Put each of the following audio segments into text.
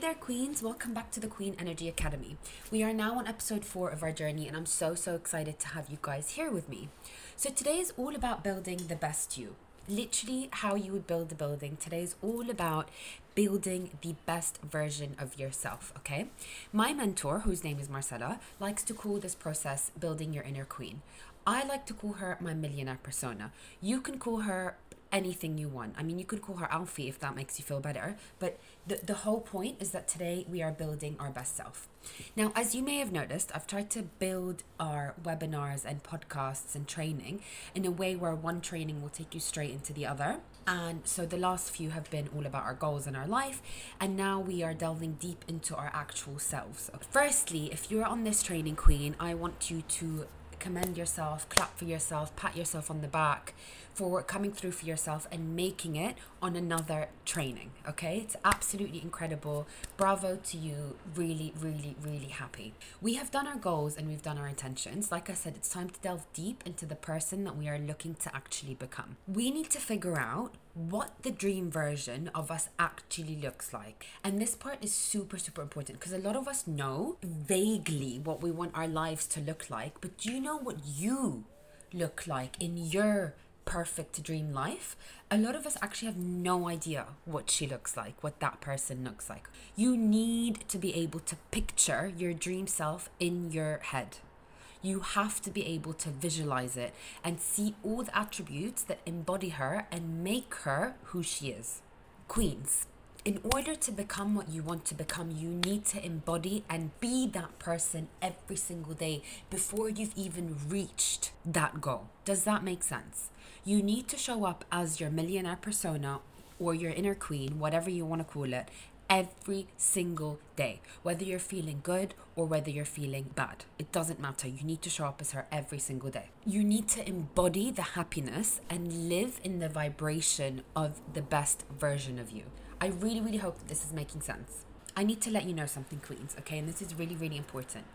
there, Queens. Welcome back to the Queen Energy Academy. We are now on episode four of our journey, and I'm so, so excited to have you guys here with me. So, today is all about building the best you. Literally, how you would build a building. Today is all about building the best version of yourself, okay? My mentor, whose name is Marcella, likes to call this process building your inner queen. I like to call her my millionaire persona. You can call her anything you want. I mean, you could call her Alfie if that makes you feel better, but the, the whole point is that today we are building our best self. Now, as you may have noticed, I've tried to build our webinars and podcasts and training in a way where one training will take you straight into the other. And so the last few have been all about our goals in our life, and now we are delving deep into our actual selves. Firstly, if you're on this training, Queen, I want you to commend yourself, clap for yourself, pat yourself on the back for coming through for yourself and making it on another training. Okay, it's absolutely incredible. Bravo to you. Really, really, really happy. We have done our goals and we've done our intentions. Like I said, it's time to delve deep into the person that we are looking to actually become. We need to figure out what the dream version of us actually looks like. And this part is super, super important because a lot of us know vaguely what we want our lives to look like, but do you know what you look like in your perfect dream life, a lot of us actually have no idea what she looks like, what that person looks like. You need to be able to picture your dream self in your head. You have to be able to visualize it and see all the attributes that embody her and make her who she is. Queens, in order to become what you want to become, you need to embody and be that person every single day before you've even reached that goal. Does that make sense? You need to show up as your millionaire persona or your inner queen, whatever you want to call it, every single day, whether you're feeling good or whether you're feeling bad. It doesn't matter. You need to show up as her every single day. You need to embody the happiness and live in the vibration of the best version of you. I really, really hope that this is making sense. I need to let you know something, Queens, okay? And this is really, really important.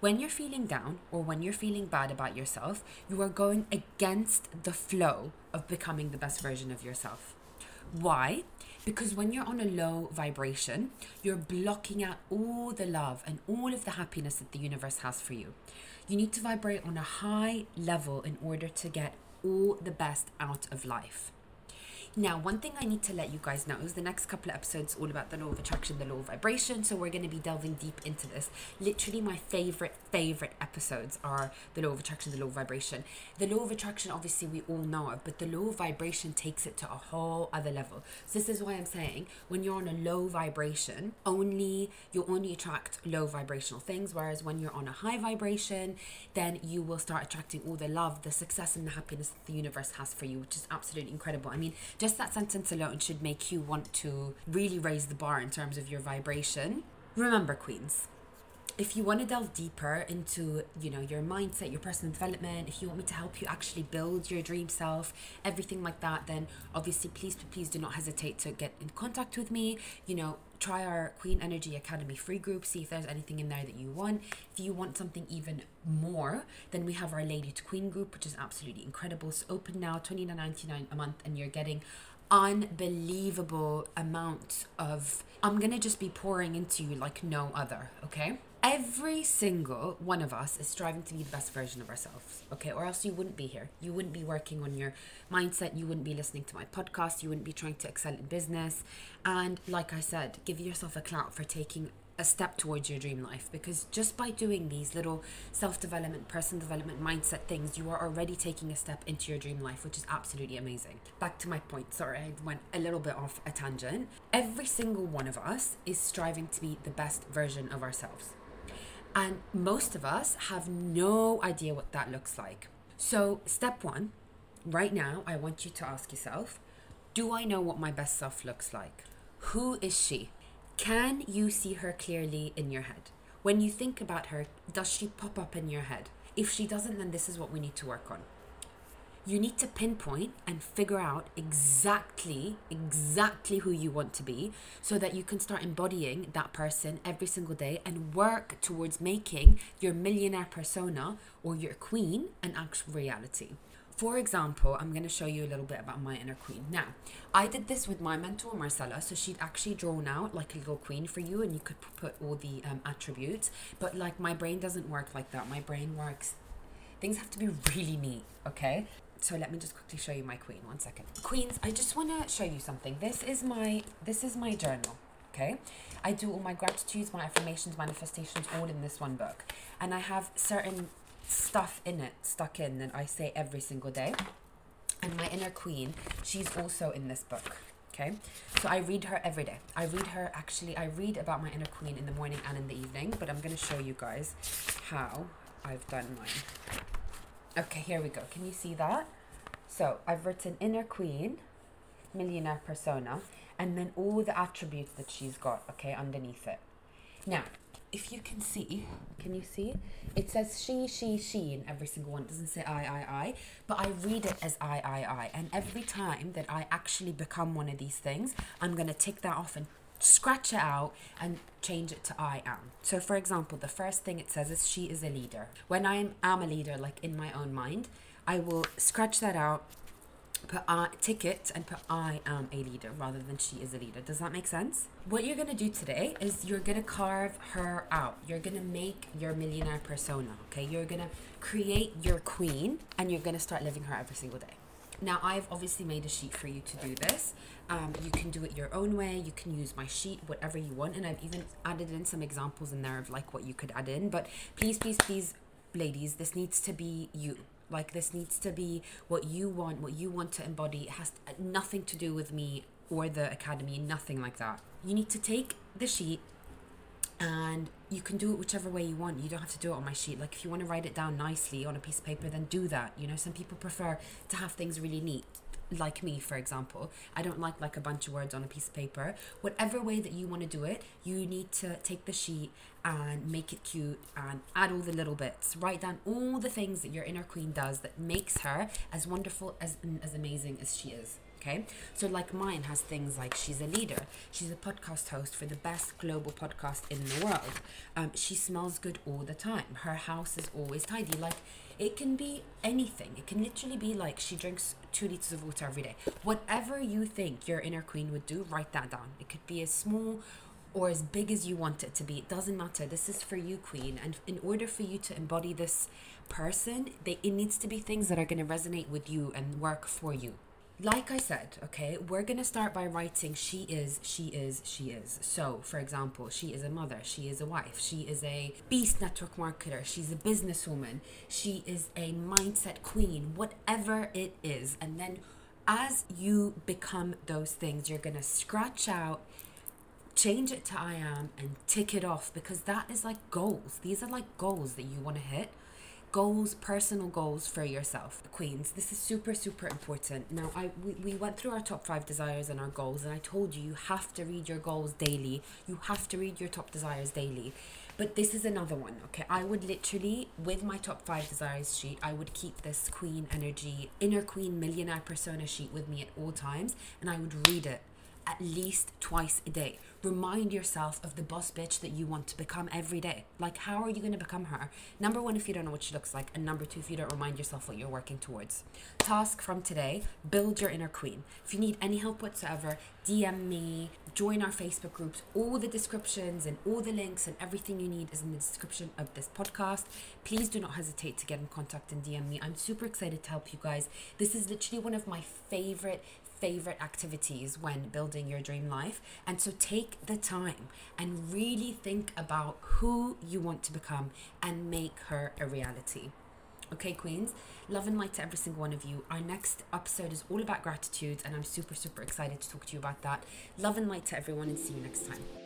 When you're feeling down or when you're feeling bad about yourself, you are going against the flow of becoming the best version of yourself. Why? Because when you're on a low vibration, you're blocking out all the love and all of the happiness that the universe has for you. You need to vibrate on a high level in order to get all the best out of life. Now, one thing I need to let you guys know is the next couple of episodes all about the law of attraction, the law of vibration. So we're going to be delving deep into this. Literally, my favorite, favorite episodes are the law of attraction, the law of vibration. The law of attraction, obviously, we all know of, but the law of vibration takes it to a whole other level. So this is why I'm saying when you're on a low vibration, only you only attract low vibrational things, whereas when you're on a high vibration, then you will start attracting all the love, the success, and the happiness that the universe has for you, which is absolutely incredible. I mean, just that sentence alone should make you want to really raise the bar in terms of your vibration. Remember, Queens, if you want to delve deeper into you know your mindset your personal development if you want me to help you actually build your dream self everything like that then obviously please please do not hesitate to get in contact with me. You know try our queen energy academy free group see if there's anything in there that you want. If you want something even more then we have our lady to queen group which is absolutely incredible. It's open now 29.99 a month and you're getting unbelievable amount of i'm gonna just be pouring into you like no other okay every single one of us is striving to be the best version of ourselves okay or else you wouldn't be here you wouldn't be working on your mindset you wouldn't be listening to my podcast you wouldn't be trying to excel in business and like i said give yourself a clap for taking a step towards your dream life because just by doing these little self development, person development, mindset things, you are already taking a step into your dream life, which is absolutely amazing. Back to my point, sorry, I went a little bit off a tangent. Every single one of us is striving to be the best version of ourselves. And most of us have no idea what that looks like. So, step one, right now, I want you to ask yourself Do I know what my best self looks like? Who is she? Can you see her clearly in your head? When you think about her, does she pop up in your head? If she doesn't, then this is what we need to work on. You need to pinpoint and figure out exactly, exactly who you want to be so that you can start embodying that person every single day and work towards making your millionaire persona or your queen an actual reality. for example, I'm going to show you a little bit about my inner queen. Now, I did this with my mentor, Marcella. So she'd actually drawn out like a little queen for you, and you could put all the um, attributes. But like my brain doesn't work like that. My brain works, things have to be really neat, okay? So let me just quickly show you my queen. One second. Queens, I just want to show you something. This is my this is my journal okay i do all my gratitudes my affirmations manifestations all in this one book and i have certain stuff in it stuck in that I say every single day. And my inner queen, she's also in this book. Okay, so I read her every day. I read her actually, I read about my inner queen in the morning and in the evening, but I'm going to show you guys how I've done mine. Okay, here we go. Can you see that? So I've written inner queen, millionaire persona, and then all the attributes that she's got, okay, underneath it. Now, if you can see, can you see? It says she, she, she in every single one. It doesn't say I, I, I. But I read it as I, I, I. And every time that I actually become one of these things, I'm going to tick that off and scratch it out and change it to I am. So, for example, the first thing it says is she is a leader. When I am a leader, like in my own mind, I will scratch that out put I, ticket and put I am a leader rather than she is a leader. Does that make sense? What you're gonna do today is you're gonna carve her out. You're gonna make your millionaire persona. Okay, you're gonna create your queen and you're gonna start living her every single day. Now, I've obviously made a sheet for you to do this. Um, you can do it your own way. You can use my sheet, whatever you want. And I've even added in some examples in there of like what you could add in. But please, please, please, ladies, this needs to be you like this needs to be what you want what you want to embody it has nothing to do with me or the academy nothing like that you need to take the sheet and you can do it whichever way you want. You don't have to do it on my sheet. Like if you want to write it down nicely on a piece of paper then do that. You know some people prefer to have things really neat like me for example. I don't like like a bunch of words on a piece of paper. Whatever way that you want to do it you need to take the sheet and make it cute and add all the little bits. Write down all the things that your inner queen does that makes her as wonderful as as amazing as she is okay so like mine has things like she's a leader she's a podcast host for the best global podcast in the world um, she smells good all the time her house is always tidy like it can be anything. It can literally be like she drinks two liters of water every day. Whatever you think your inner queen would do, write that down. It could be as small or as big as you want it to be. It doesn't matter. This is for you, queen. And in order for you to embody this person, they, it needs to be things that are going to resonate with you and work for you like I said, okay, we're going to start by writing she is, she is, she is. So, for example, she is a mother, she is a wife, she is a beast network marketer, she's a businesswoman, she is a mindset queen, whatever it is. And then as you become those things, you're going to scratch out change it to I am and tick it off because that is like goals. These are like goals that you want to hit goals personal goals for yourself. Queens this is super super important. Now i we, we went through our top five desires and our goals and i told you you have to read your goals daily. You have to read your top desires daily. But this is another one okay? I would literally with my top five desires sheet i would keep this queen energy inner queen millionaire persona sheet with me at all times and i would read it at least twice a day. Remind yourself of the boss bitch that you want to become every day. Like, how are you going to become her? Number one, if you don't know what she looks like, and number two, if you don't remind yourself what you're working towards. Task from today build your inner queen. If you need any help whatsoever, DM me, join our Facebook groups. All the descriptions and all the links and everything you need is in the description of this podcast. Please do not hesitate to get in contact and DM me. I'm super excited to help you guys. This is literally one of my favorite favorite activities when building your dream life. And so take the time and really think about who you want to become and make her a reality. Okay, Queens, love and light to every single one of you. Our next episode is all about gratitude, and I'm super, super excited to talk to you about that. Love and light to everyone, and see you next time.